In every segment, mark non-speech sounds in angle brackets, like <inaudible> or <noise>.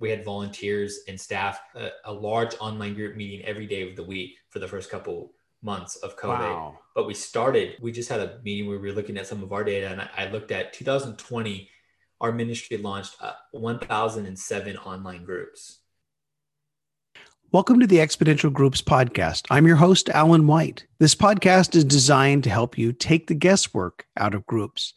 we had volunteers and staff, a, a large online group meeting every day of the week for the first couple months of COVID. Wow. But we started, we just had a meeting where we were looking at some of our data, and I, I looked at 2020, our ministry launched uh, 1,007 online groups. Welcome to the Exponential Groups podcast. I'm your host, Alan White. This podcast is designed to help you take the guesswork out of groups.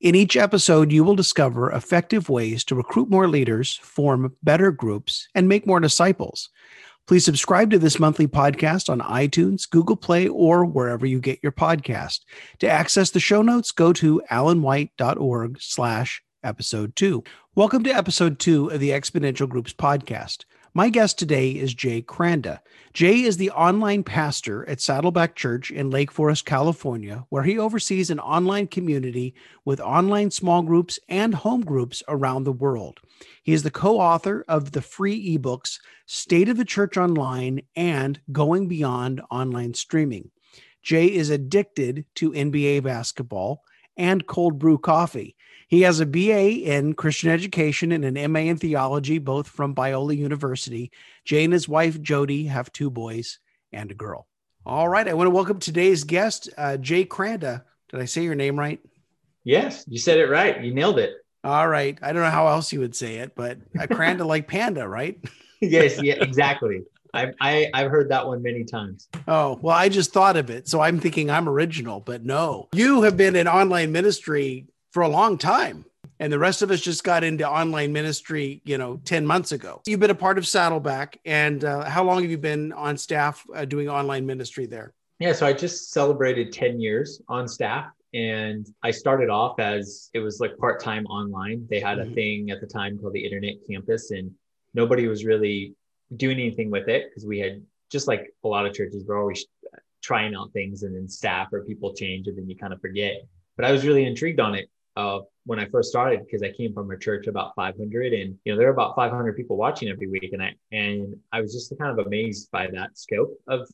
In each episode, you will discover effective ways to recruit more leaders, form better groups, and make more disciples. Please subscribe to this monthly podcast on iTunes, Google Play, or wherever you get your podcast. To access the show notes, go to alanwhite.org slash episode two. Welcome to episode two of the Exponential Groups podcast. My guest today is Jay Kranda. Jay is the online pastor at Saddleback Church in Lake Forest, California, where he oversees an online community with online small groups and home groups around the world. He is the co author of the free ebooks State of the Church Online and Going Beyond Online Streaming. Jay is addicted to NBA basketball and cold brew coffee. He has a BA in Christian education and an MA in theology, both from Biola University. Jay and his wife, Jody, have two boys and a girl. All right. I want to welcome today's guest, uh, Jay Kranda. Did I say your name right? Yes, you said it right. You nailed it. All right. I don't know how else you would say it, but a Kranda like panda, right? <laughs> yes, yeah, exactly. I've, I, I've heard that one many times. Oh, well, I just thought of it. So I'm thinking I'm original, but no. You have been in online ministry for a long time. And the rest of us just got into online ministry, you know, 10 months ago. You've been a part of Saddleback. And uh, how long have you been on staff uh, doing online ministry there? Yeah, so I just celebrated 10 years on staff. And I started off as it was like part time online. They had mm-hmm. a thing at the time called the Internet Campus, and nobody was really doing anything with it because we had just like a lot of churches, we're always trying out things and then staff or people change and then you kind of forget. But I was really intrigued on it uh, when I first started because I came from a church about 500 and you know there are about 500 people watching every week and I and I was just kind of amazed by that scope of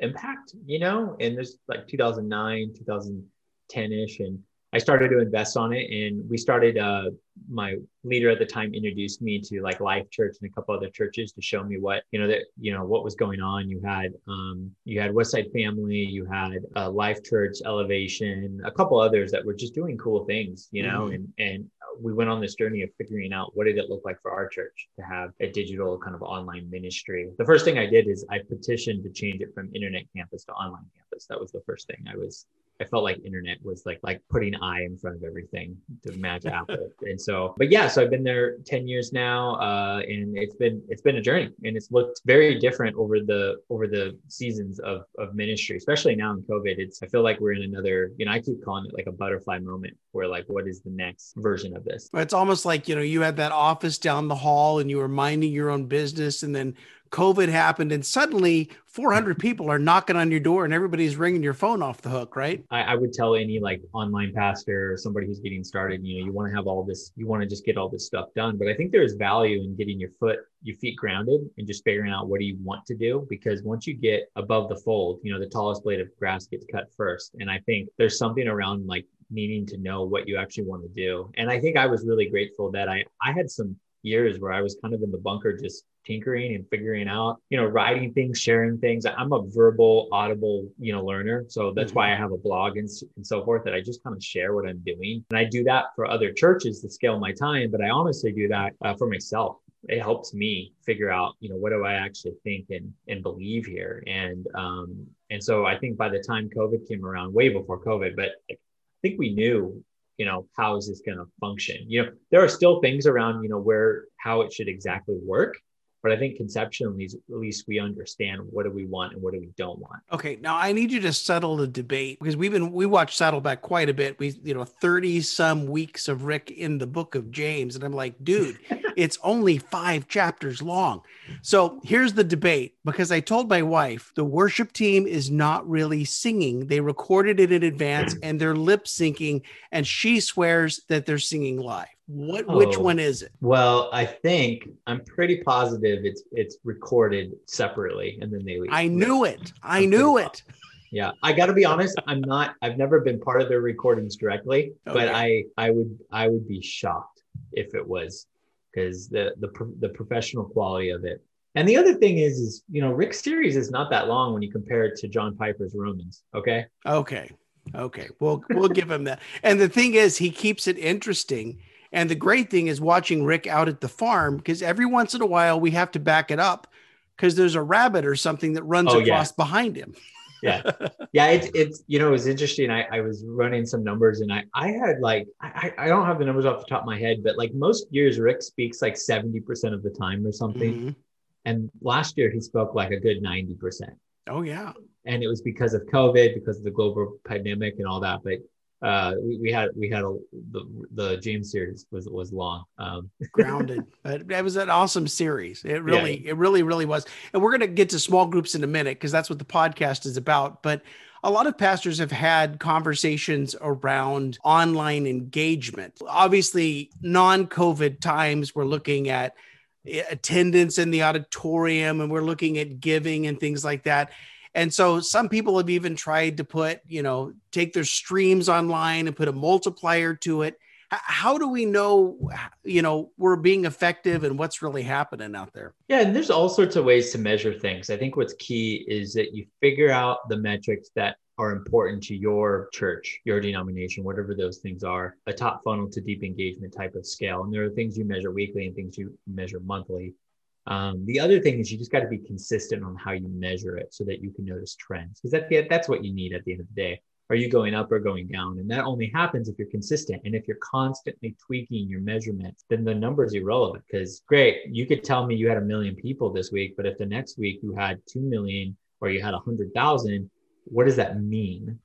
impact you know and there's like 2009 2010ish and I started to invest on it, and we started. Uh, my leader at the time introduced me to like Life Church and a couple other churches to show me what you know that you know what was going on. You had um, you had Westside Family, you had uh, Life Church, Elevation, a couple others that were just doing cool things, you know, mm-hmm. and and we went on this journey of figuring out what did it look like for our church to have a digital kind of online ministry. The first thing I did is I petitioned to change it from internet campus to online campus. That was the first thing I was I felt like internet was like like putting I in front of everything to match Apple. <laughs> And so, but yeah, so I've been there 10 years now. Uh, and it's been it's been a journey and it's looked very different over the over the seasons of of ministry, especially now in COVID. It's I feel like we're in another, you know, I keep calling it like a butterfly moment where like what is the next version of this? It's almost like, you know, you had that office down the hall and you were minding your own business and then COVID happened, and suddenly 400 people are knocking on your door and everybody's ringing your phone off the hook, right? I, I, would tell any like online pastor or somebody who's getting started, you know, you want to have all this, you want to just get all this stuff done. But I think there is value in getting your foot, your feet grounded and just figuring out what do you want to do. Because once you get above the fold, you know, the tallest blade of grass gets cut first. And I think there's something around like needing to know what you actually want to do. And I think I was really grateful that I I had some years where I was kind of in the bunker just tinkering and figuring out, you know, writing things, sharing things. I'm a verbal, audible, you know, learner. So that's mm-hmm. why I have a blog and, and so forth that I just kind of share what I'm doing. And I do that for other churches to scale my time, but I honestly do that uh, for myself. It helps me figure out, you know, what do I actually think and, and believe here. And, um, and so I think by the time COVID came around, way before COVID, but I think we knew you know how is this going to function? You know there are still things around you know where how it should exactly work but I think conceptually, at least we understand what do we want and what do we don't want. Okay, now I need you to settle the debate because we've been we watched Saddleback quite a bit. We you know thirty some weeks of Rick in the Book of James, and I'm like, dude, <laughs> it's only five chapters long. So here's the debate because I told my wife the worship team is not really singing; they recorded it in advance <clears throat> and they're lip syncing, and she swears that they're singing live. What oh, which one is it? Well, I think I'm pretty positive it's it's recorded separately and then they leave. I knew it. I I'm knew it. Yeah, I got to be honest. I'm not. I've never been part of their recordings directly, okay. but I I would I would be shocked if it was because the the the professional quality of it. And the other thing is, is you know, Rick's series is not that long when you compare it to John Piper's Romans. Okay. Okay. Okay. We'll we'll give him that. And the thing is, he keeps it interesting. And the great thing is watching Rick out at the farm because every once in a while we have to back it up because there's a rabbit or something that runs oh, across yeah. behind him. <laughs> yeah, yeah. It's it's you know it was interesting. I, I was running some numbers and I I had like I I don't have the numbers off the top of my head, but like most years Rick speaks like seventy percent of the time or something. Mm-hmm. And last year he spoke like a good ninety percent. Oh yeah. And it was because of COVID, because of the global pandemic and all that. But uh, we, we, had we had a the, the James series was was long. Um. <laughs> Grounded. it was an awesome series. It really yeah. it really really was. And we're gonna get to small groups in a minute because that's what the podcast is about. But a lot of pastors have had conversations around online engagement. Obviously, non-COVID times, we're looking at eh, attendance in the auditorium and we're looking at giving and things like that. And so some people have even tried to put, you know, take their streams online and put a multiplier to it. How do we know, you know, we're being effective and what's really happening out there? Yeah, and there's all sorts of ways to measure things. I think what's key is that you figure out the metrics that are important to your church, your denomination, whatever those things are, a top funnel to deep engagement type of scale. And there are things you measure weekly and things you measure monthly. Um, the other thing is you just got to be consistent on how you measure it so that you can notice trends because that, that's what you need at the end of the day. Are you going up or going down? And that only happens if you're consistent. And if you're constantly tweaking your measurements, then the number is irrelevant. Because great, you could tell me you had a million people this week, but if the next week you had 2 million or you had 100,000, what does that mean?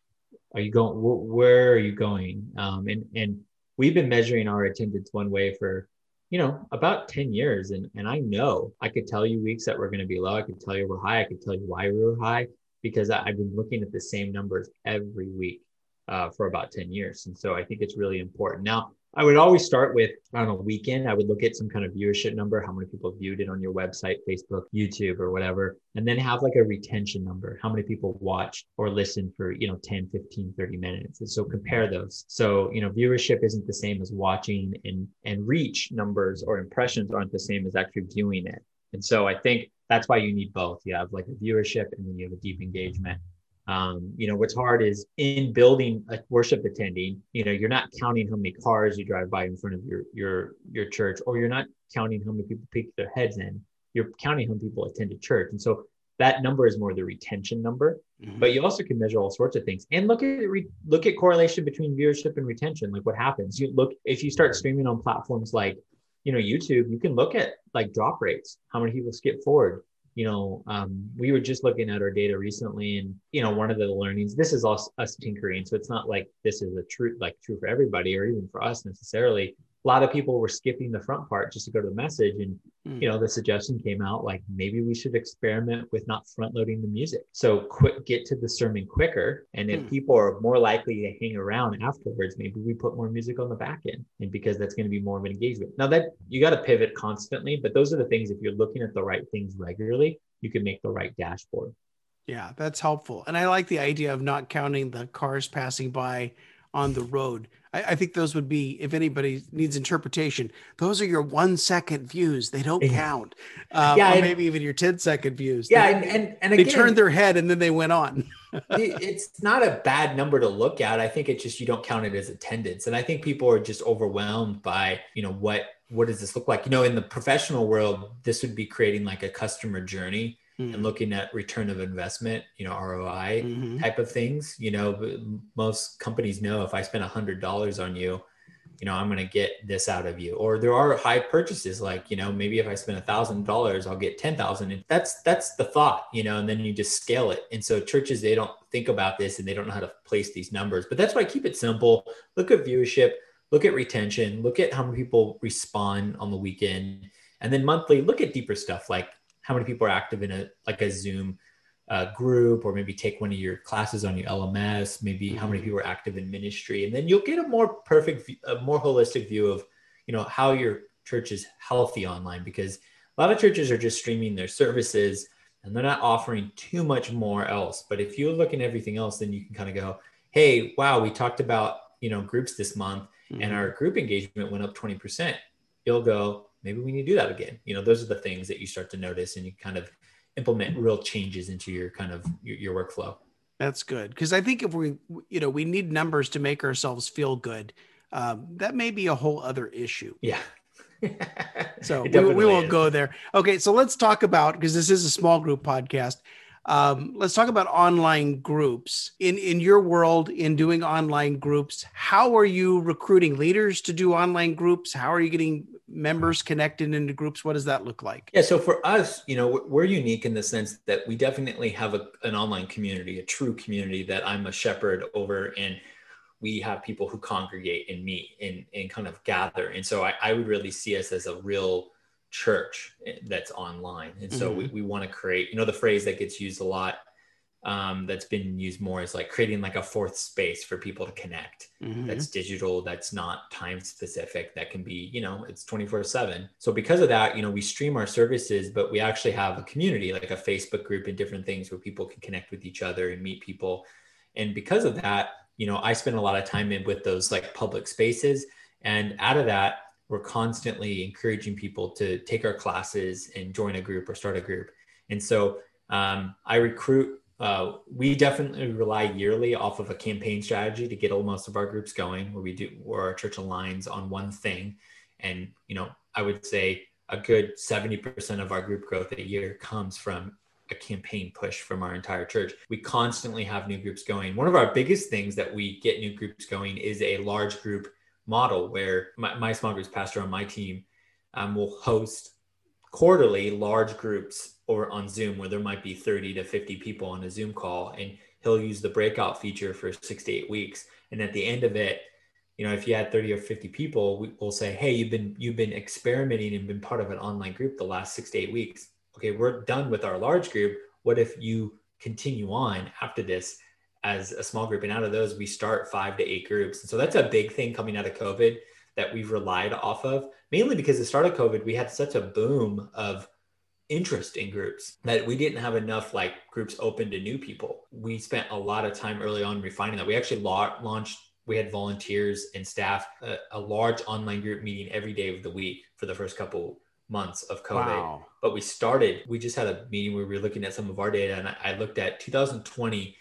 Are you going, wh- where are you going? Um, and, and we've been measuring our attendance one way for you know, about 10 years. And, and I know I could tell you weeks that we're going to be low. I could tell you we're high. I could tell you why we were high because I, have been looking at the same numbers every week uh, for about 10 years. And so I think it's really important. Now, I would always start with on a weekend, I would look at some kind of viewership number, how many people viewed it on your website, Facebook, YouTube, or whatever, and then have like a retention number, how many people watched or listened for, you know, 10, 15, 30 minutes. And so compare those. So, you know, viewership isn't the same as watching and and reach numbers or impressions aren't the same as actually viewing it. And so I think that's why you need both. You have like a viewership and then you have a deep engagement. Um, you know, what's hard is in building a worship attending, you know, you're not counting how many cars you drive by in front of your your your church, or you're not counting how many people peek their heads in. You're counting how many people attend a church. And so that number is more the retention number. Mm-hmm. But you also can measure all sorts of things and look at re- look at correlation between viewership and retention. Like what happens? You look if you start streaming on platforms like you know YouTube, you can look at like drop rates, how many people skip forward, you know, um, we were just looking at our data recently, and you know, one of the learnings. This is us, us tinkering, so it's not like this is a true like true for everybody or even for us necessarily a lot of people were skipping the front part just to go to the message and mm. you know the suggestion came out like maybe we should experiment with not front loading the music so quick get to the sermon quicker and if mm. people are more likely to hang around afterwards maybe we put more music on the back end and because that's going to be more of an engagement now that you got to pivot constantly but those are the things if you're looking at the right things regularly you can make the right dashboard yeah that's helpful and i like the idea of not counting the cars passing by on the road. I, I, think those would be, if anybody needs interpretation, those are your one second views. They don't count. Um, yeah, and, maybe even your 10 second views. Yeah, they, and, and, and again, they turned their head and then they went on. <laughs> it's not a bad number to look at. I think it's just you don't count it as attendance. And I think people are just overwhelmed by, you know, what what does this look like? You know, in the professional world, this would be creating like a customer journey mm-hmm. and looking at return of investment, you know, ROI mm-hmm. type of things. You know, most companies know if I spend a hundred dollars on you, you know, I'm going to get this out of you. Or there are high purchases, like you know, maybe if I spend a thousand dollars, I'll get ten thousand. And that's that's the thought, you know, and then you just scale it. And so churches they don't think about this and they don't know how to place these numbers. But that's why I keep it simple. Look at viewership. Look at retention. Look at how many people respond on the weekend. And then monthly, look at deeper stuff like how many people are active in a like a Zoom uh, group, or maybe take one of your classes on your LMS. Maybe how many mm-hmm. people are active in ministry, and then you'll get a more perfect, a more holistic view of you know how your church is healthy online because a lot of churches are just streaming their services and they're not offering too much more else. But if you look at everything else, then you can kind of go, hey, wow, we talked about you know groups this month, mm-hmm. and our group engagement went up twenty percent. You'll go, maybe we need to do that again. You know, those are the things that you start to notice and you kind of implement real changes into your kind of your, your workflow. That's good because I think if we, you know, we need numbers to make ourselves feel good. Um, that may be a whole other issue. Yeah. so <laughs> we, we won't is. go there. Okay, so let's talk about because this is a small group podcast. Um, let's talk about online groups. In in your world, in doing online groups, how are you recruiting leaders to do online groups? How are you getting members connected into groups? What does that look like? Yeah, so for us, you know, we're unique in the sense that we definitely have a, an online community, a true community that I'm a shepherd over, and we have people who congregate and meet and, and kind of gather. And so I, I would really see us as a real church that's online. And so mm-hmm. we, we want to create, you know, the phrase that gets used a lot um, that's been used more is like creating like a fourth space for people to connect. Mm-hmm. That's digital, that's not time specific, that can be, you know, it's 24 seven. So because of that, you know, we stream our services, but we actually have a community, like a Facebook group and different things where people can connect with each other and meet people. And because of that, you know, I spend a lot of time in with those like public spaces. And out of that, we're constantly encouraging people to take our classes and join a group or start a group. And so um, I recruit. Uh, we definitely rely yearly off of a campaign strategy to get most of our groups going, where we do where our church aligns on one thing. And you know, I would say a good seventy percent of our group growth a year comes from a campaign push from our entire church. We constantly have new groups going. One of our biggest things that we get new groups going is a large group model where my, my small groups pastor on my team um, will host quarterly large groups over on Zoom where there might be 30 to 50 people on a Zoom call and he'll use the breakout feature for six to eight weeks. And at the end of it, you know, if you had 30 or 50 people, we, will say, Hey, you've been, you've been experimenting and been part of an online group the last six to eight weeks. Okay. We're done with our large group. What if you continue on after this as a small group. And out of those, we start five to eight groups. And so that's a big thing coming out of COVID that we've relied off of, mainly because the start of COVID, we had such a boom of interest in groups that we didn't have enough like groups open to new people. We spent a lot of time early on refining that. We actually launched, we had volunteers and staff, a, a large online group meeting every day of the week for the first couple months of COVID. Wow. But we started, we just had a meeting where we were looking at some of our data and I, I looked at 2020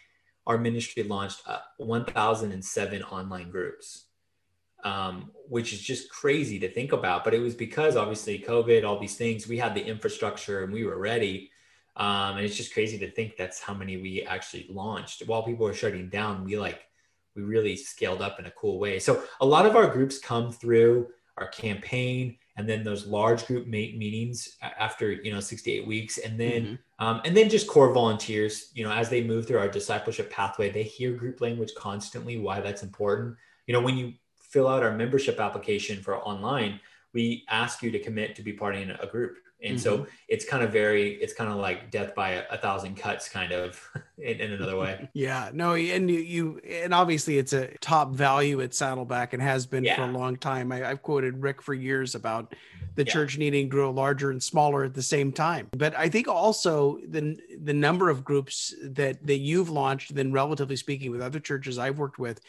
our ministry launched uh, 1007 online groups. Um, which is just crazy to think about but it was because obviously covid all these things we had the infrastructure and we were ready. Um, and it's just crazy to think that's how many we actually launched. While people were shutting down we like we really scaled up in a cool way. So a lot of our groups come through our campaign and then those large group mate meetings after you know six to eight weeks. And then mm-hmm. um, and then just core volunteers you know as they move through our discipleship pathway they hear group language constantly why that's important. You know when you fill out our membership application for online we ask you to commit to be part of a group and mm-hmm. so it's kind of very it's kind of like death by a, a thousand cuts kind of <laughs> in, in, another way <laughs> yeah no and you, you and obviously it's a top value at saddleback and has been yeah. for a long time I, have quoted rick for years about the yeah. church needing to grow larger and smaller at the same time but i think also the the number of groups that that you've launched then relatively speaking with other churches i've worked with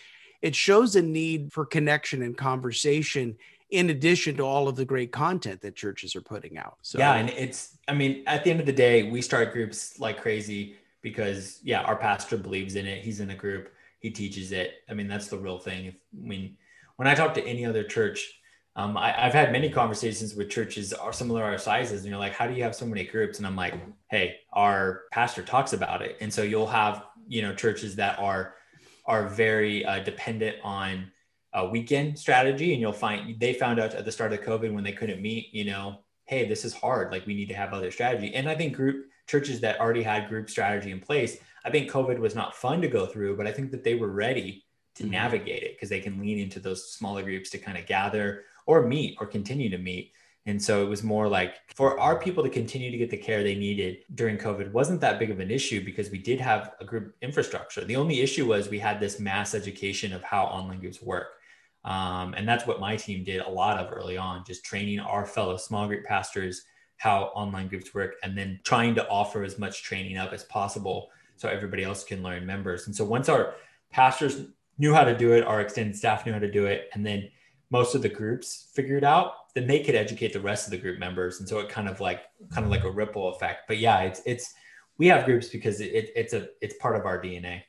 it shows a need for connection and conversation in addition to all of the great content that churches are putting out. So yeah, and it's I mean, at the end of the day, we start groups like crazy because yeah, our pastor believes in it. He's in a group, he teaches it. I mean, that's the real thing. If I mean, when I talk to any other church, um, I, have had many conversations with churches are similar our sizes, and you're like, how do you have so many groups? And I'm like, hey, our pastor talks about it, and so you'll have you know churches that are are very uh, dependent on a weekend strategy and you'll find they found out at the start of covid when they couldn't meet you know hey this is hard like we need to have other strategy and i think group churches that already had group strategy in place i think covid was not fun to go through but i think that they were ready to mm-hmm. navigate it because they can lean into those smaller groups to kind of gather or meet or continue to meet and so it was more like for our people to continue to get the care they needed during COVID wasn't that big of an issue because we did have a group infrastructure. The only issue was we had this mass education of how online groups work. Um, and that's what my team did a lot of early on, just training our fellow small group pastors how online groups work and then trying to offer as much training up as possible so everybody else can learn members. And so once our pastors knew how to do it, our extended staff knew how to do it, and then most of the groups figured out, then they could educate the rest of the group members. And so it kind of like kind of like a ripple effect. But yeah, it's it's we have groups because it, it's a it's part of our DNA.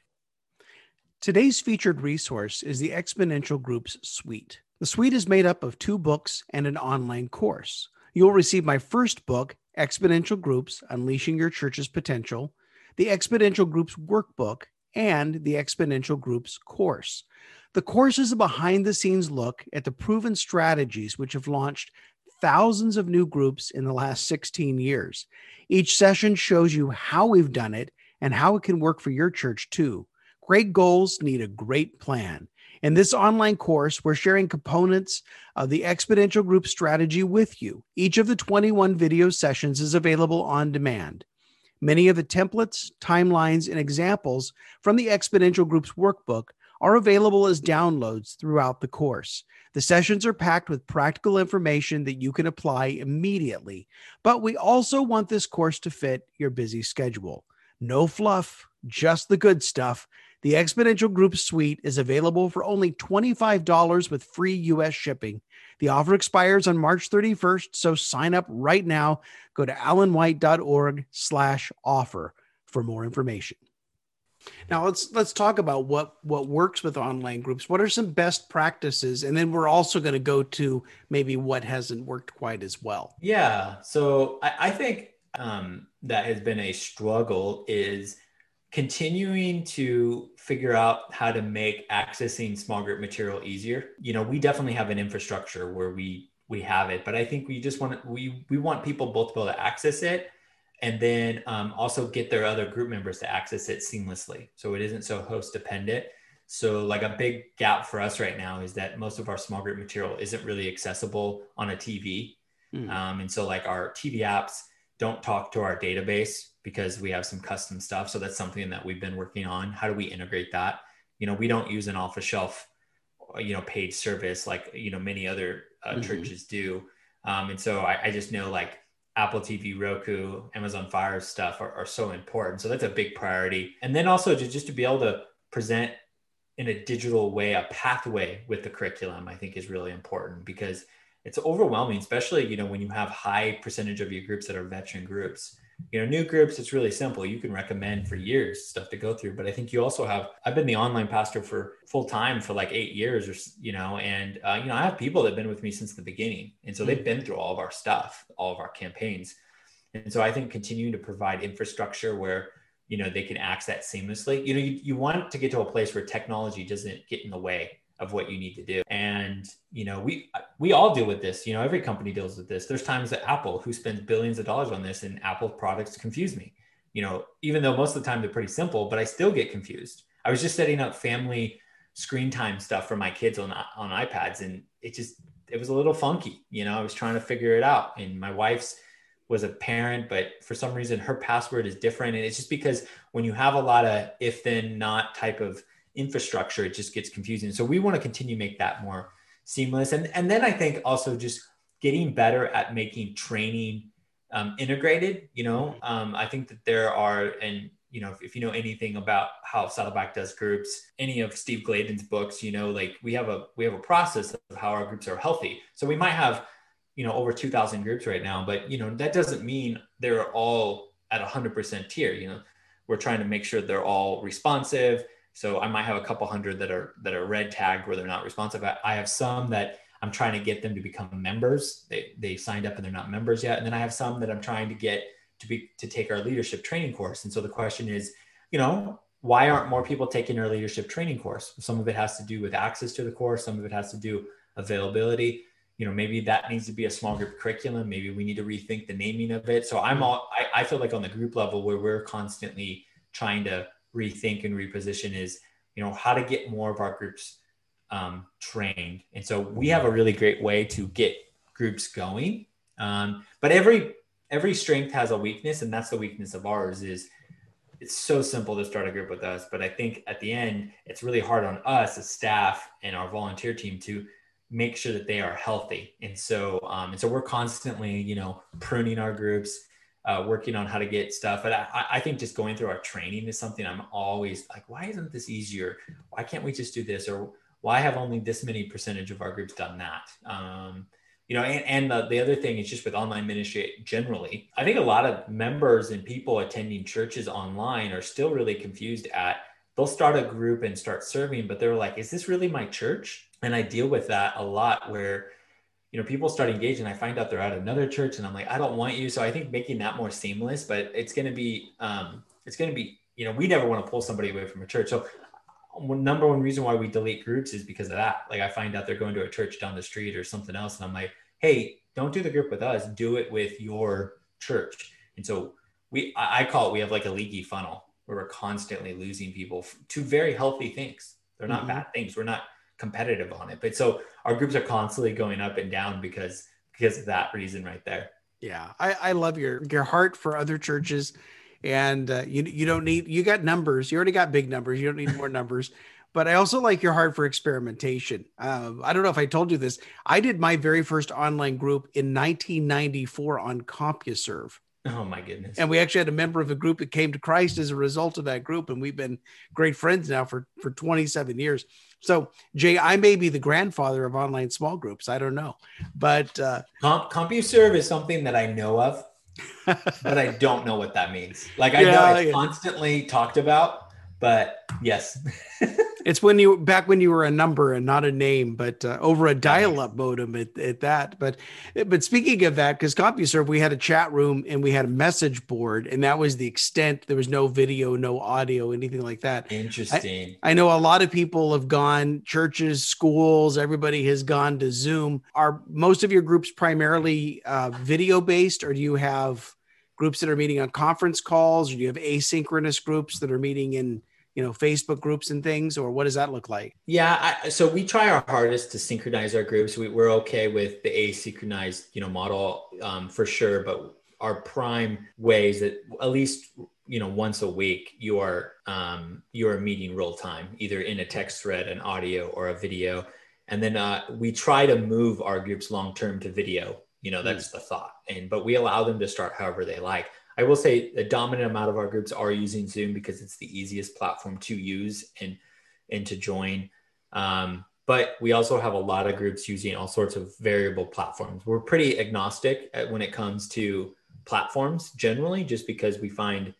Today's featured resource is the Exponential Groups Suite. The suite is made up of two books and an online course. You will receive my first book, Exponential Groups Unleashing Your Church's Potential, the Exponential Groups Workbook, and the Exponential Groups course. The course is a behind the scenes look at the proven strategies which have launched thousands of new groups in the last 16 years. Each session shows you how we've done it and how it can work for your church too. Great goals need a great plan. In this online course, we're sharing components of the exponential group strategy with you. Each of the 21 video sessions is available on demand. Many of the templates, timelines, and examples from the exponential groups workbook are available as downloads throughout the course. The sessions are packed with practical information that you can apply immediately, but we also want this course to fit your busy schedule. No fluff, just the good stuff. The Exponential Group Suite is available for only $25 with free US shipping. The offer expires on March 31st, so sign up right now. Go to alanwhite.org slash offer for more information. Now let's let's talk about what what works with online groups. What are some best practices, and then we're also going to go to maybe what hasn't worked quite as well. Yeah, so I, I think um, that has been a struggle is continuing to figure out how to make accessing small group material easier. You know, we definitely have an infrastructure where we we have it, but I think we just want we we want people both to be able to access it and then um, also get their other group members to access it seamlessly so it isn't so host dependent so like a big gap for us right now is that most of our small group material isn't really accessible on a tv mm. um, and so like our tv apps don't talk to our database because we have some custom stuff so that's something that we've been working on how do we integrate that you know we don't use an off the shelf you know paid service like you know many other uh, mm-hmm. churches do um, and so I, I just know like Apple TV, Roku, Amazon Fire stuff are, are so important. So that's a big priority. And then also to just to be able to present in a digital way a pathway with the curriculum, I think is really important because it's overwhelming, especially you know when you have high percentage of your groups that are veteran groups you know new groups it's really simple you can recommend for years stuff to go through but i think you also have i've been the online pastor for full time for like eight years or you know and uh, you know i have people that have been with me since the beginning and so they've mm. been through all of our stuff all of our campaigns and so i think continuing to provide infrastructure where you know they can access that seamlessly you know you, you want to get to a place where technology doesn't get in the way of what you need to do. And you know, we we all deal with this. You know, every company deals with this. There's times that Apple, who spends billions of dollars on this, and Apple products confuse me. You know, even though most of the time they're pretty simple, but I still get confused. I was just setting up family screen time stuff for my kids on on iPads, and it just it was a little funky. You know, I was trying to figure it out, and my wife's was a parent, but for some reason her password is different. And it's just because when you have a lot of if then not type of infrastructure, it just gets confusing. So we want to continue make that more seamless. And, and then I think also just getting better at making training um, integrated, you know, um, I think that there are, and you know, if, if, you know anything about how Saddleback does groups, any of Steve Gladen's books, you know, like we have a, we have a process of how our groups are healthy. So we might have, you know, over 2000 groups right now, but you know, that doesn't mean they're all at a hundred percent tier, you know, we're trying to make sure they're all responsive so I might have a couple hundred that are that are red tagged where they're not responsive. I, have some that I'm trying to get them to become members. They they signed up and they're not members yet. And then I have some that I'm trying to get to be to take our leadership training course. And so the question is, you know, why aren't more people taking our leadership training course? Some of it has to do with access to the course. Some of it has to do availability. You know, maybe that needs to be a small group curriculum. Maybe we need to rethink the naming of it. So I'm all I, I feel like on the group level where we're constantly trying to rethink and reposition is you know how to get more of our groups um, trained. And so we have a really great way to get groups going. Um, but every every strength has a weakness and that's the weakness of ours is it's so simple to start a group with us. But i think at the end it's really hard on us as staff and our volunteer team to make sure that they are healthy. And so um, and so we're constantly you know pruning our groups uh, working on how to get stuff. But I, I, think just going through our training is something I'm always like, why isn't this easier? Why can't we just do this? Or why have only this many percentage of our groups done that? Um, you know, and, and the, the other thing is just with online ministry generally, I think a lot of members and people attending churches online are still really confused at they'll start a group and start serving, but they're like, is this really my church? And I deal with that a lot where, you know, people start engaging. I find out they're at another church and I'm like, I don't want you. So I think making that more seamless, but it's going to be, um, it's going to be, you know, we never want to pull somebody away from a church. So number one reason why we delete groups is because of that. Like I find out they're going to a church down the street or something else. And I'm like, Hey, don't do the group with us, do it with your church. And so we, I call it, we have like a leaky funnel where we're constantly losing people to very healthy things. They're not mm-hmm. bad things. We're not competitive on it. But so our groups are constantly going up and down because because of that reason right there. Yeah, I, I love your your heart for other churches, and uh, you you don't need you got numbers. You already got big numbers. You don't need more <laughs> numbers. But I also like your heart for experimentation. Uh, I don't know if I told you this. I did my very first online group in 1994 on CompuServe. Oh my goodness. And we actually had a member of a group that came to Christ as a result of that group. And we've been great friends now for, for 27 years. So Jay, I may be the grandfather of online small groups. I don't know, but uh, Comp- CompuServe is something that I know of, <laughs> but I don't know what that means. Like I yeah, know it's yeah. constantly talked about, but yes. <laughs> it's when you back when you were a number and not a name, but uh, over a dial-up modem at, at that. But but speaking of that, because CompuServe, we had a chat room and we had a message board, and that was the extent. There was no video, no audio, anything like that. Interesting. I, I know a lot of people have gone churches, schools. Everybody has gone to Zoom. Are most of your groups primarily uh, video based, or do you have groups that are meeting on conference calls, or do you have asynchronous groups that are meeting in you know facebook groups and things or what does that look like? Yeah I, so we try our hardest to synchronize our groups. We, are okay with the asynchronized you know model um, for sure but our prime ways that at least you know once a week you are um, you are meeting real time either in a text thread an audio or a video. And then uh, we try to move our groups long term to video. You know that's mm. the thought. And but we allow them to start however they like I will say the dominant amount of our groups are using Zoom because it's the easiest platform to use and and to join. Um, but we also have a lot of groups using all sorts of variable platforms. We're pretty agnostic when it comes to platforms generally, just because we find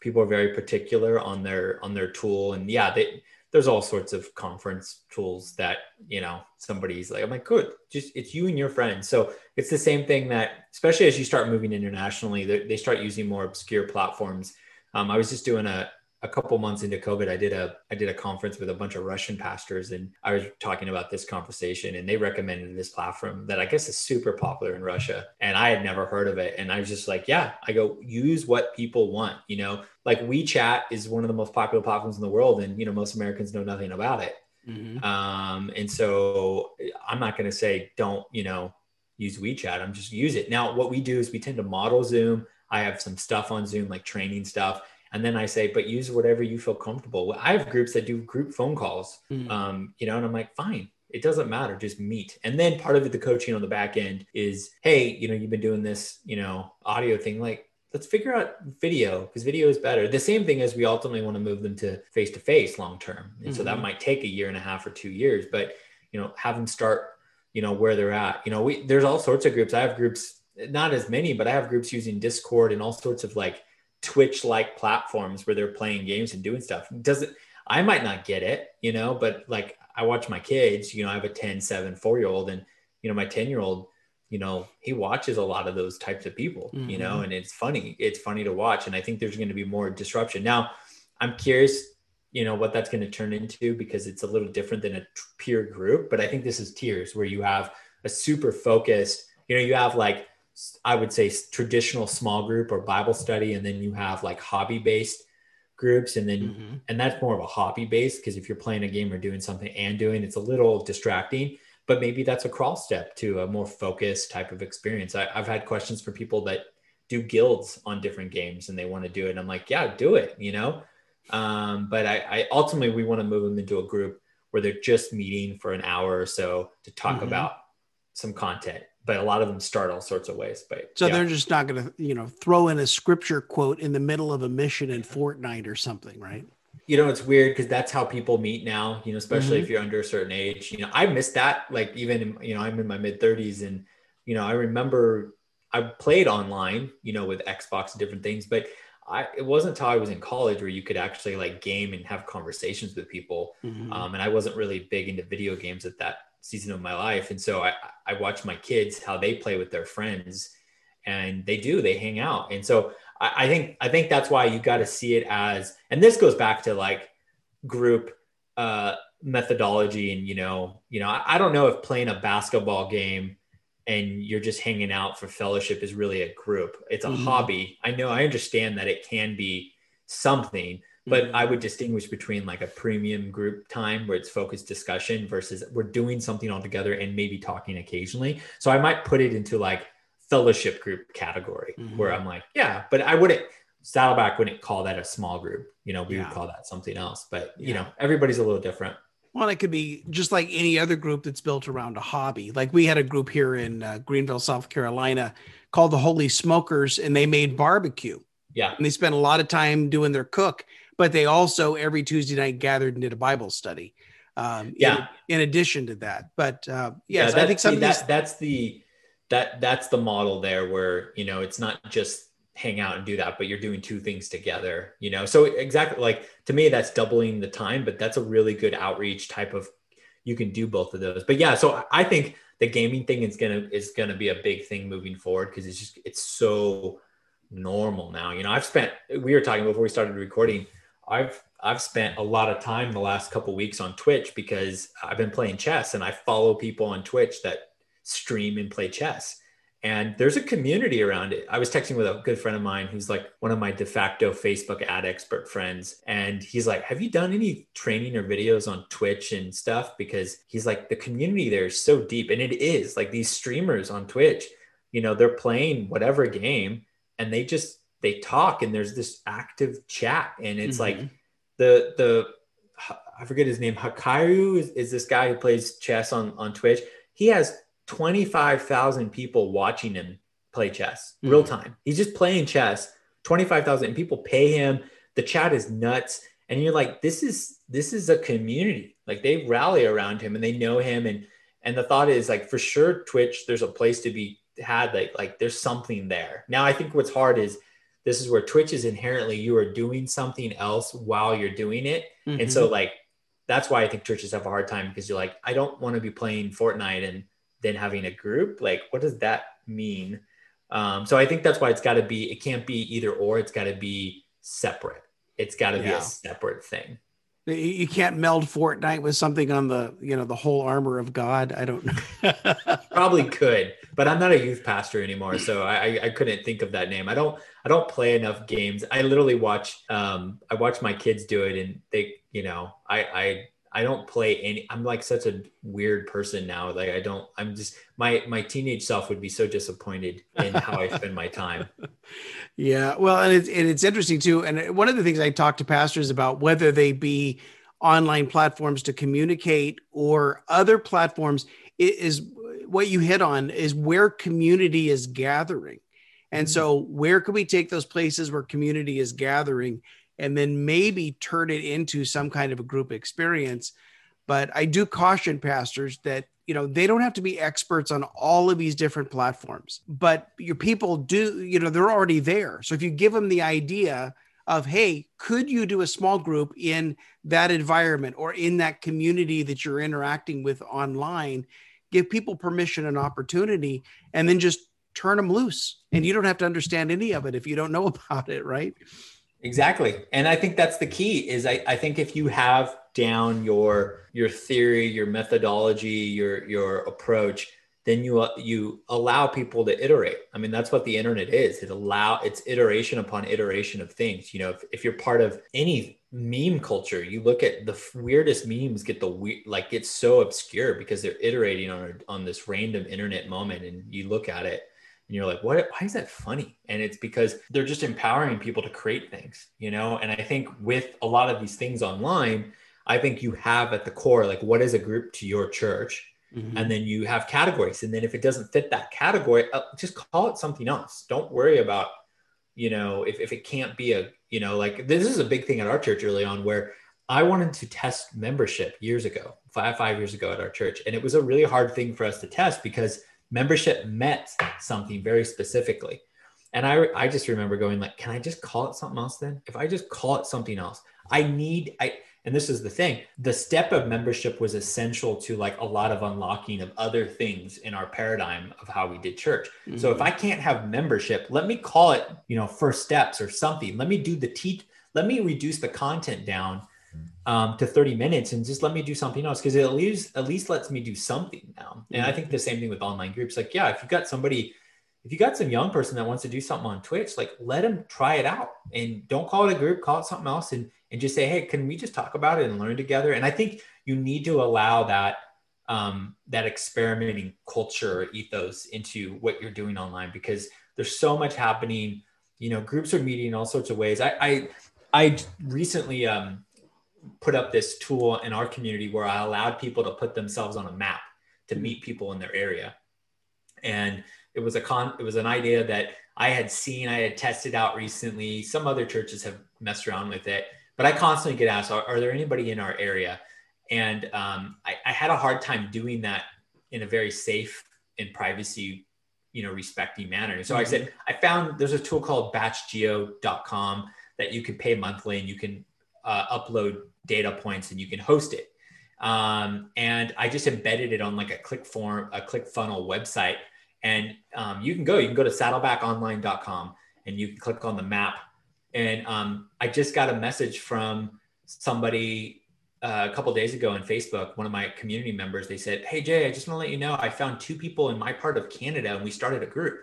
people are very particular on their on their tool. And yeah, they there's all sorts of conference tools that you know somebody's like i'm like good just it's you and your friends. So it's the same thing that especially as you start moving internationally they start using more obscure platforms. Um, i was just doing a, a couple months into COVID, I did a I did a conference with a bunch of Russian pastors, and I was talking about this conversation, and they recommended this platform that I guess is super popular in Russia, and I had never heard of it, and I was just like, yeah, I go use what people want, you know, like WeChat is one of the most popular platforms in the world, and you know most Americans know nothing about it, mm-hmm. um, and so I'm not going to say don't you know use WeChat, I'm just use it. Now, what we do is we tend to model Zoom. I have some stuff on Zoom, like training stuff and then I say, but use whatever you feel comfortable. I have groups that do group phone calls, mm. um, you know, and I'm like, fine, it doesn't matter, just meet. And then part of it, the coaching on the back end is, hey, you know, you've been doing this, you know, audio thing, like let's figure out video because video is better. The same thing as we ultimately want to move them to face to face long term, and mm-hmm. so that mm-hmm. might take a year and a half or two years, but you know, have them start, you know, where they're at. You know, we there's all sorts of groups. I have groups, not as many, but I have groups using Discord and all sorts of like Twitch like platforms where they're playing games and doing stuff. Does it, I might not get it, you know, but like I watch my kids, you know, I have a 10, 7, 4 year old, and, you know, my 10 year old, you know, he watches a lot of those types of people, mm-hmm. you know, mm-hmm. and it's funny. It's funny to watch. And I think there's going to be more disruption. Now, I'm curious, you know, what that's going to turn into because it's a little different than a peer group. But I think this is tiers where you have a super focused, you know, you have like I would say traditional small group or Bible study, and then you have like hobby based groups, and then mm-hmm. and that's more of a hobby based because if you're playing a game or doing something and doing, it's a little distracting. But maybe that's a crawl step to a more focused type of experience. I, I've had questions for people that do guilds on different games and they want to do it. And I'm like, yeah, do it, you know. Um, but I, I ultimately we want to move them into a group where they're just meeting for an hour or so to talk mm-hmm. about some content but a lot of them start all sorts of ways. But so yeah. they're just not going to, you know, throw in a scripture quote in the middle of a mission in Fortnite or something, right? you know, it's weird because that's how people meet now, you know, especially Mm-hmm. if you're under a certain age. You know, I missed that. Like, even, you know, I'm in my mid 30s and, you know, I remember I played online, you know, with Xbox and different things, but I, it wasn't until I was in college where you could actually like game and have conversations with people. Mhm. Um, and I wasn't really big into video games at that season of my life. And so I, I watch my kids, how they play with their friends and they do, they hang out. And so I, I think, I think that's why you got to see it as, and this goes back to like group, uh, methodology. And, you know, you know, I, I don't know if playing a basketball game and you're just hanging out for fellowship is really a group. It's a Mhm. hobby. I know, I understand that it can be something, but Mhm. I would distinguish between like a premium group time where it's focused discussion versus we're doing something all together and maybe talking occasionally. So I might put it into like fellowship group category Mhm. where I'm like, yeah, but I wouldn't Saddleback wouldn't call that a small group. You know, we Yeah. would call that something else. But you know, everybody's a little different. Well, it could be just like any other group that's built around a hobby. Like we had a group here in uh, Greenville, South Carolina called the Holy Smokers, and they made barbecue. Yeah. And they spent a lot of time doing their cook, but they also every Tuesday night gathered and did a Bible study. Um, in- Yeah. In, addition to that, but uh, yes, that- I think see, some of these. that, that's the that that's the model there where you know it's not just hang out and do that but you're doing two things together you know so exactly like to me that's doubling the time but that's a really good outreach type of you can do both of those but yeah so i think the gaming thing is gonna is gonna be a big thing moving forward because it's just it's so normal now you know i've spent we were talking before we started recording i've i've spent a lot of time the last couple weeks on twitch because i've been playing chess and i follow people on twitch that stream and play chess and there's a community around it. I was texting with a good friend of mine who's like one of my de facto Facebook ad expert friends. And he's like, Have you done any training or videos on Twitch and stuff? Because he's like, the community there is so deep. And it is like these streamers on Twitch, you know, they're playing whatever game and they just they talk and there's this active chat. And it's like Mhm. the the I forget his name. Hikaru is, is this guy who plays chess on on Twitch. He has 25,000 people watching him play chess real time. He's just playing chess, 25,000 and people pay him. The chat is nuts. And you're like, this is, this is a community. Like they rally around him and they know him. And, and the thought is like, for sure, Twitch, there's a place to be had. Like, like there's something there. Now, I think what's hard is this is where Twitch is inherently, you are doing something else while you're doing it. And Mhm. so like, that's why I think churches have a hard time because you're like, I don't want to be playing Fortnite and then having a group. Like, what does that mean? Um, so I think that's why it's got to be. It can't be either or. It's got to be separate. It's got to be a separate thing. You- can't meld Fortnite with something on the you know the whole armor of God. I don't know. <laughs> Probably could, but I'm not a youth pastor anymore, so I, I couldn't think of that name. I don't I don't play enough games. I literally watch um I watch my kids do it, and they you know I I I don't play any. I'm like such a weird person now. Like I don't. I'm just my my teenage self would be so disappointed in how I spend my time. <laughs> Yeah, well, and it's and it's interesting too. And one of the things I talk to pastors about, whether they be online platforms to communicate or other platforms, is what you hit on is where community is gathering. And Mhm. so, where can we take those places where community is gathering, and then maybe turn it into some kind of a group experience? But I do caution pastors that you know they don't have to be experts on all of these different platforms but your people do you know they're already there. So if you give them the idea of hey could you do a small group in that environment or in that community that you're interacting with online give people permission and opportunity and then just turn them loose. And you don't have to understand any of it if you don't know <laughs> about it right Exactly. And I think that's the key is I, I think if you have down your your theory, your methodology, your your approach, then you you allow people to iterate. I mean, that's what the internet is. It allow it's iteration upon iteration of things. You know, if, if you're part of any meme culture, you look at the weirdest memes get the weird like it's so obscure because they're iterating on on this random internet moment and you look at it and you're like what? Why is that funny? And it's because they're just empowering people to create things you know? And i think with a lot of these things online i think you have at the core like what is a group to your church? And then you have categories. And then if it doesn't fit that category uh, just call it something else. Don't worry about you know, if, if it can't be a, you know, like this is a big thing at our church early on where I wanted to test membership years ago, five, five years ago at our church. And it was a really hard thing for us to test because membership meant something very specifically. And I, I just remember going like, can I just call it something else then? If I just call it something else, I need, I, and this is the thing, the step of membership was essential to like a lot of unlocking of other things in our paradigm of how we did church. Mm-hmm. So if mm-hmm. I can't have membership, let me call it, you know, first steps or something. Let me do the teach, let me reduce the content down um, to 30 minutes and just let me do something else because it at least at least lets me do something now. And I think the same thing with online groups. Like, yeah, if you've got somebody if you got some young person that wants to do something on Twitch, like let them try it out and don't call it a group, call it something else and and just say, hey, can we just talk about it and learn together? And I think you need to allow that um, that experimenting culture ethos into what you're doing online because there's so much happening. You know, groups are meeting in all sorts of ways. I I, I recently um, put up this tool in our community where I allowed people to put themselves on a map to meet people in their area, and it was a con it was an idea that I had seen, I had tested out recently. Some other churches have messed around with it, but I constantly get asked, are, are there anybody in our area? And um, I, I, had a hard time doing that in a very safe and privacy, you know, respecting manner. so mm-hmm. I said, I found there's a tool called batchgeo.com that you can pay monthly and you can uh, upload data points and you can host it. Um, and I just embedded it on like a click form, a click funnel website and um, you can go, you can go to saddlebackonline.com and you can click on the map. And um, I just got a message from somebody uh, a couple days ago on Facebook, one of my community members, they said, Hey Jay, I just want to let you know, I found two people in my part of Canada and we started a group.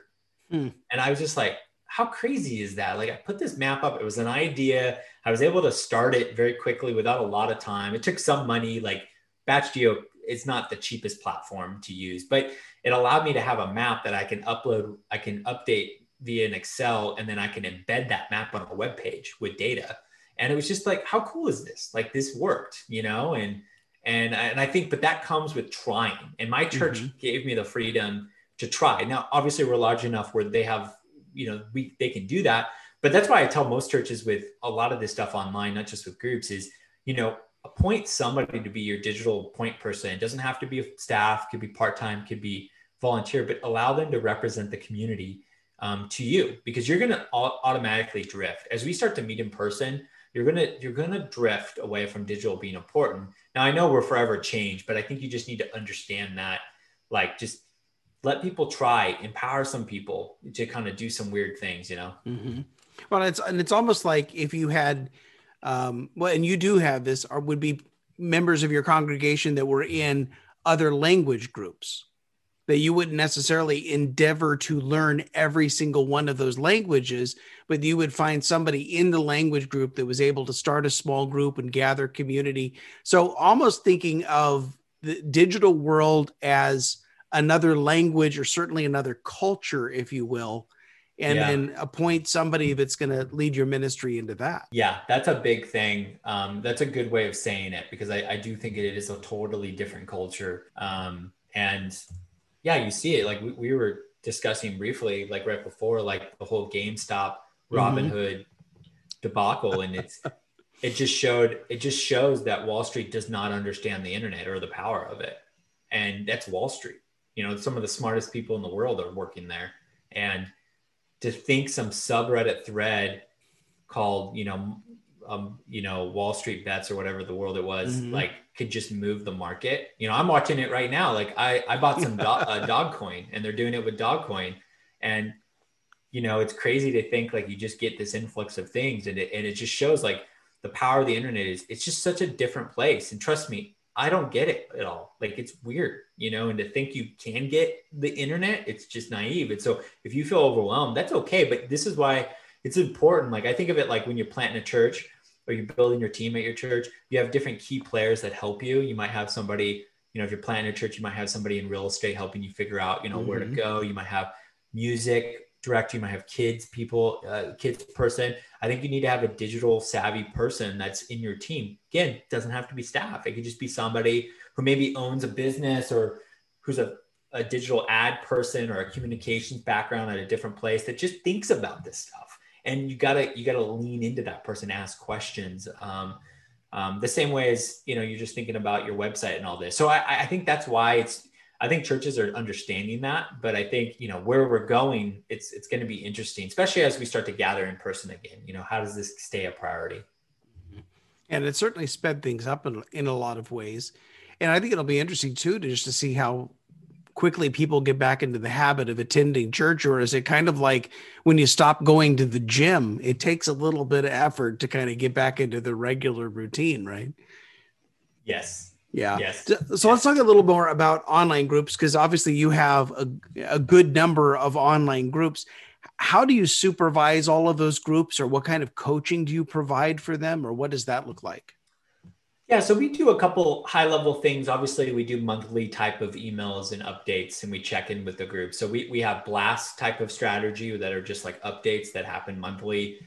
Hmm. And I was just like, how crazy is that? Like I put this map up, it was an idea. I was able to start it very quickly without a lot of time. It took some money, like Batch Geo it's not the cheapest platform to use, but it allowed me to have a map that I can upload, I can update via an Excel, and then I can embed that map on a web page with data. And it was just like, how cool is this? Like this worked, you know? And and and I think, but that comes with trying. And my church mm-hmm. gave me the freedom to try. Now, obviously, we're large enough where they have, you know, we they can do that. But that's why I tell most churches with a lot of this stuff online, not just with groups, is you know, appoint somebody to be your digital point person. It doesn't have to be a staff, could be part time, could be volunteer, but allow them to represent the community um, to you because you're going to automatically drift as we start to meet in person. You're gonna you're gonna drift away from digital being important. Now I know we're forever changed, but I think you just need to understand that, like, just let people try, empower some people to kind of do some weird things, you know. Mm-hmm. Well, it's and it's almost like if you had um, well, and you do have this, or would be members of your congregation that were in other language groups that you wouldn't necessarily endeavor to learn every single one of those languages, but you would find somebody in the language group that was able to start a small group and gather community. So, almost thinking of the digital world as another language or certainly another culture, if you will, and yeah. then appoint somebody that's going to lead your ministry into that. Yeah, that's a big thing. Um, that's a good way of saying it because I, I, do think it is a totally different culture. Um, and yeah, you see it. Like we, we, were discussing briefly, like right before, like the whole GameStop Robinhood mm-hmm. debacle, and it's it just showed it just shows that Wall Street does not understand the internet or the power of it, and that's Wall Street. You know, some of the smartest people in the world are working there, and to think some subreddit thread called you know um, you know Wall Street bets or whatever the world it was mm-hmm. like could just move the market. You know, I'm watching it right now. Like I I bought some do- uh, <laughs> Dogecoin and they're doing it with Dogecoin and you know, it's crazy to think like you just get this influx of things and it, and it just shows like the power of the internet is it's just such a different place. And trust me, I don't get it at all. Like it's weird, you know, and to think you can get the internet, it's just naive. And so if you feel overwhelmed, that's okay. But this is why it's important. Like I think of it like when you're planting a church or you're building your team at your church, you have different key players that help you. You might have somebody, you know, if you're planting a church, you might have somebody in real estate helping you figure out, you know, mm-hmm. where to mm-hmm. go. You might have music director, you might have kids, people, uh, kids person. I think you need to have a digital savvy person that's in your team. Again, doesn't have to be staff. It could just be somebody who maybe owns a business or who's a, a digital ad person or a communications background at a different place that just thinks about this stuff. and you gotta you gotta lean into that person, ask questions. Um, um, the same way as you know you're just thinking about your website and all this. So I, I think that's why it's I think churches are understanding that, but I think you know where we're going, it's it's going to be interesting, especially as we start to gather in person again. You know, how does this stay a priority? Mm-hmm. And it certainly sped things up in, in a lot of ways, and I think it'll be interesting too to just to see how quickly people get back into the habit of attending church, or is it kind of like when you stop going to the gym? It takes a little bit of effort to kind of get back into the regular routine, right? Yes, yeah. Yes. So yes. let's talk a little more about online groups because obviously you have a, a good number of online groups. How do you supervise all of those groups or what kind of coaching do you provide for them or what does that look like? Yeah, so we do a couple high level things. Obviously, we do monthly type of emails and updates and we check in with the group. So we, we have blast type of strategy that are just like updates that happen monthly.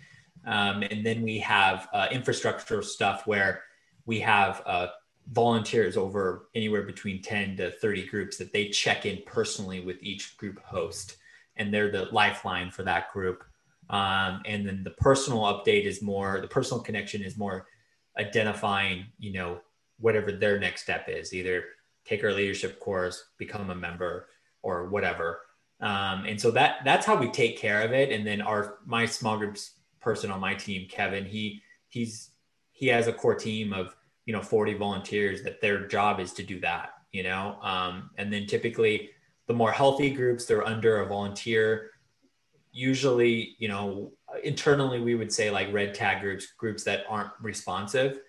Um, and then we have uh, infrastructure stuff where we have uh, volunteers over anywhere between 10 to 30 groups that they check in personally with each group host. And they're the lifeline for that group. Um, and then the personal update is more the personal connection is more identifying you know whatever their next step is either take our leadership course become a member or whatever. Um, and so that that's how we take care of it. And then our my small groups person on my team kevin he he's he has a core team of you know 40 volunteers that their job is to do that you know? Um, and then typically the more healthy groups they're under a volunteer. Usually you know internally we would say like red tag groups groups that aren't responsive.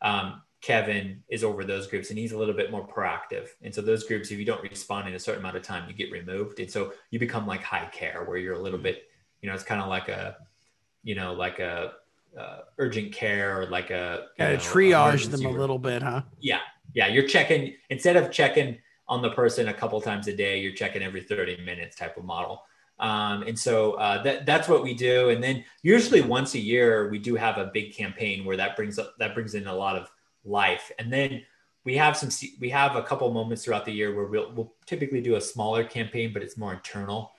Um, kevin is over those groups and he's a little bit more proactive. And so those groups if you don't respond in a certain amount of time you get removed. And so you become like high care where you're a little bit you know it's kind of like a you know like a uh, urgent care or like a yeah, triage them a little bit, huh? Yeah, yeah. You're checking instead of checking on the person a couple times a day, you're checking every 30 minutes type of model. Um, and so uh, that that's what we do. And then usually once a year we do have a big campaign where that brings up that brings in a lot of life. And then we have some we have a couple moments throughout the year where we'll, we'll typically do a smaller campaign, but it's more internal.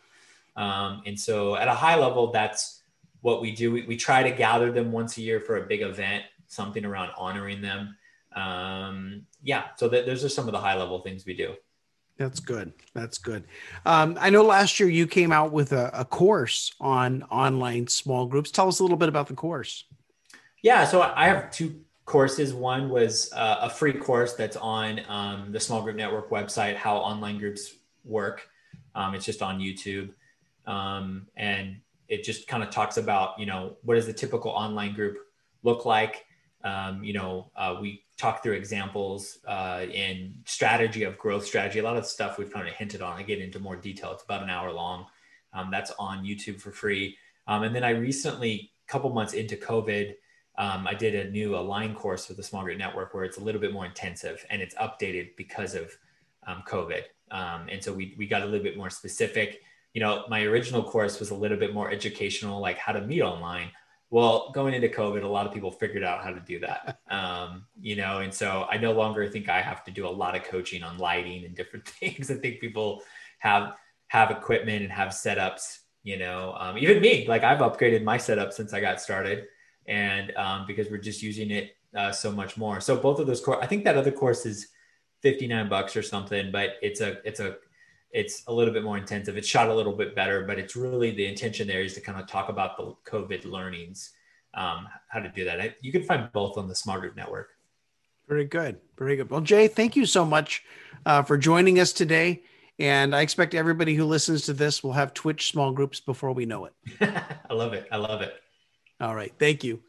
Um, and so at a high level, that's what we do, we, we try to gather them once a year for a big event, something around honoring them. Um, yeah, so th- those are some of the high level things we do. That's good. That's good. Um, I know last year you came out with a, a, course on online small groups. Tell us a little bit about the course. Yeah, so I have two courses. One was uh, a free course that's on um, the Small Group Network website, how online groups work. Um, it's just on YouTube. Um, and it just kind of talks about you know what does the typical online group look like? Um, you know uh, we talk through examples uh, and strategy of growth strategy. A lot of stuff we've kind of hinted on. I get into more detail. It's about an hour long. Um, that's on youtube for free. Um, and then i recently a couple months into covid um, i did a new align course with the small group network where it's a little bit more intensive and it's updated because of um, covid. Um, and so we, we got a little bit more specific you know, my original course was a little bit more educational, like how to meet online. Well, going into COVID, a lot of people figured out how to do that. <laughs> Um, you know, and so I no longer think I have to do a lot of coaching on lighting and different <laughs> things. I think people have have equipment and have setups. You know, um, even me, like I've upgraded my setup since I got started, and um, because we're just using it uh, so much more. So both of those course, I think that other course is fifty nine bucks or something, but it's a it's a it's a little bit more intensive. It's shot a little bit better, but it's really the intention there is to kind of talk about the COVID learnings, um, how to do that. I, you can find both on the Small Group Network. Very good. Very good. Well, Jay, thank you so much uh, for joining us today. And I expect everybody who listens to this will have Twitch small groups before we know it. <laughs> I love it. I love it. All right. Thank you.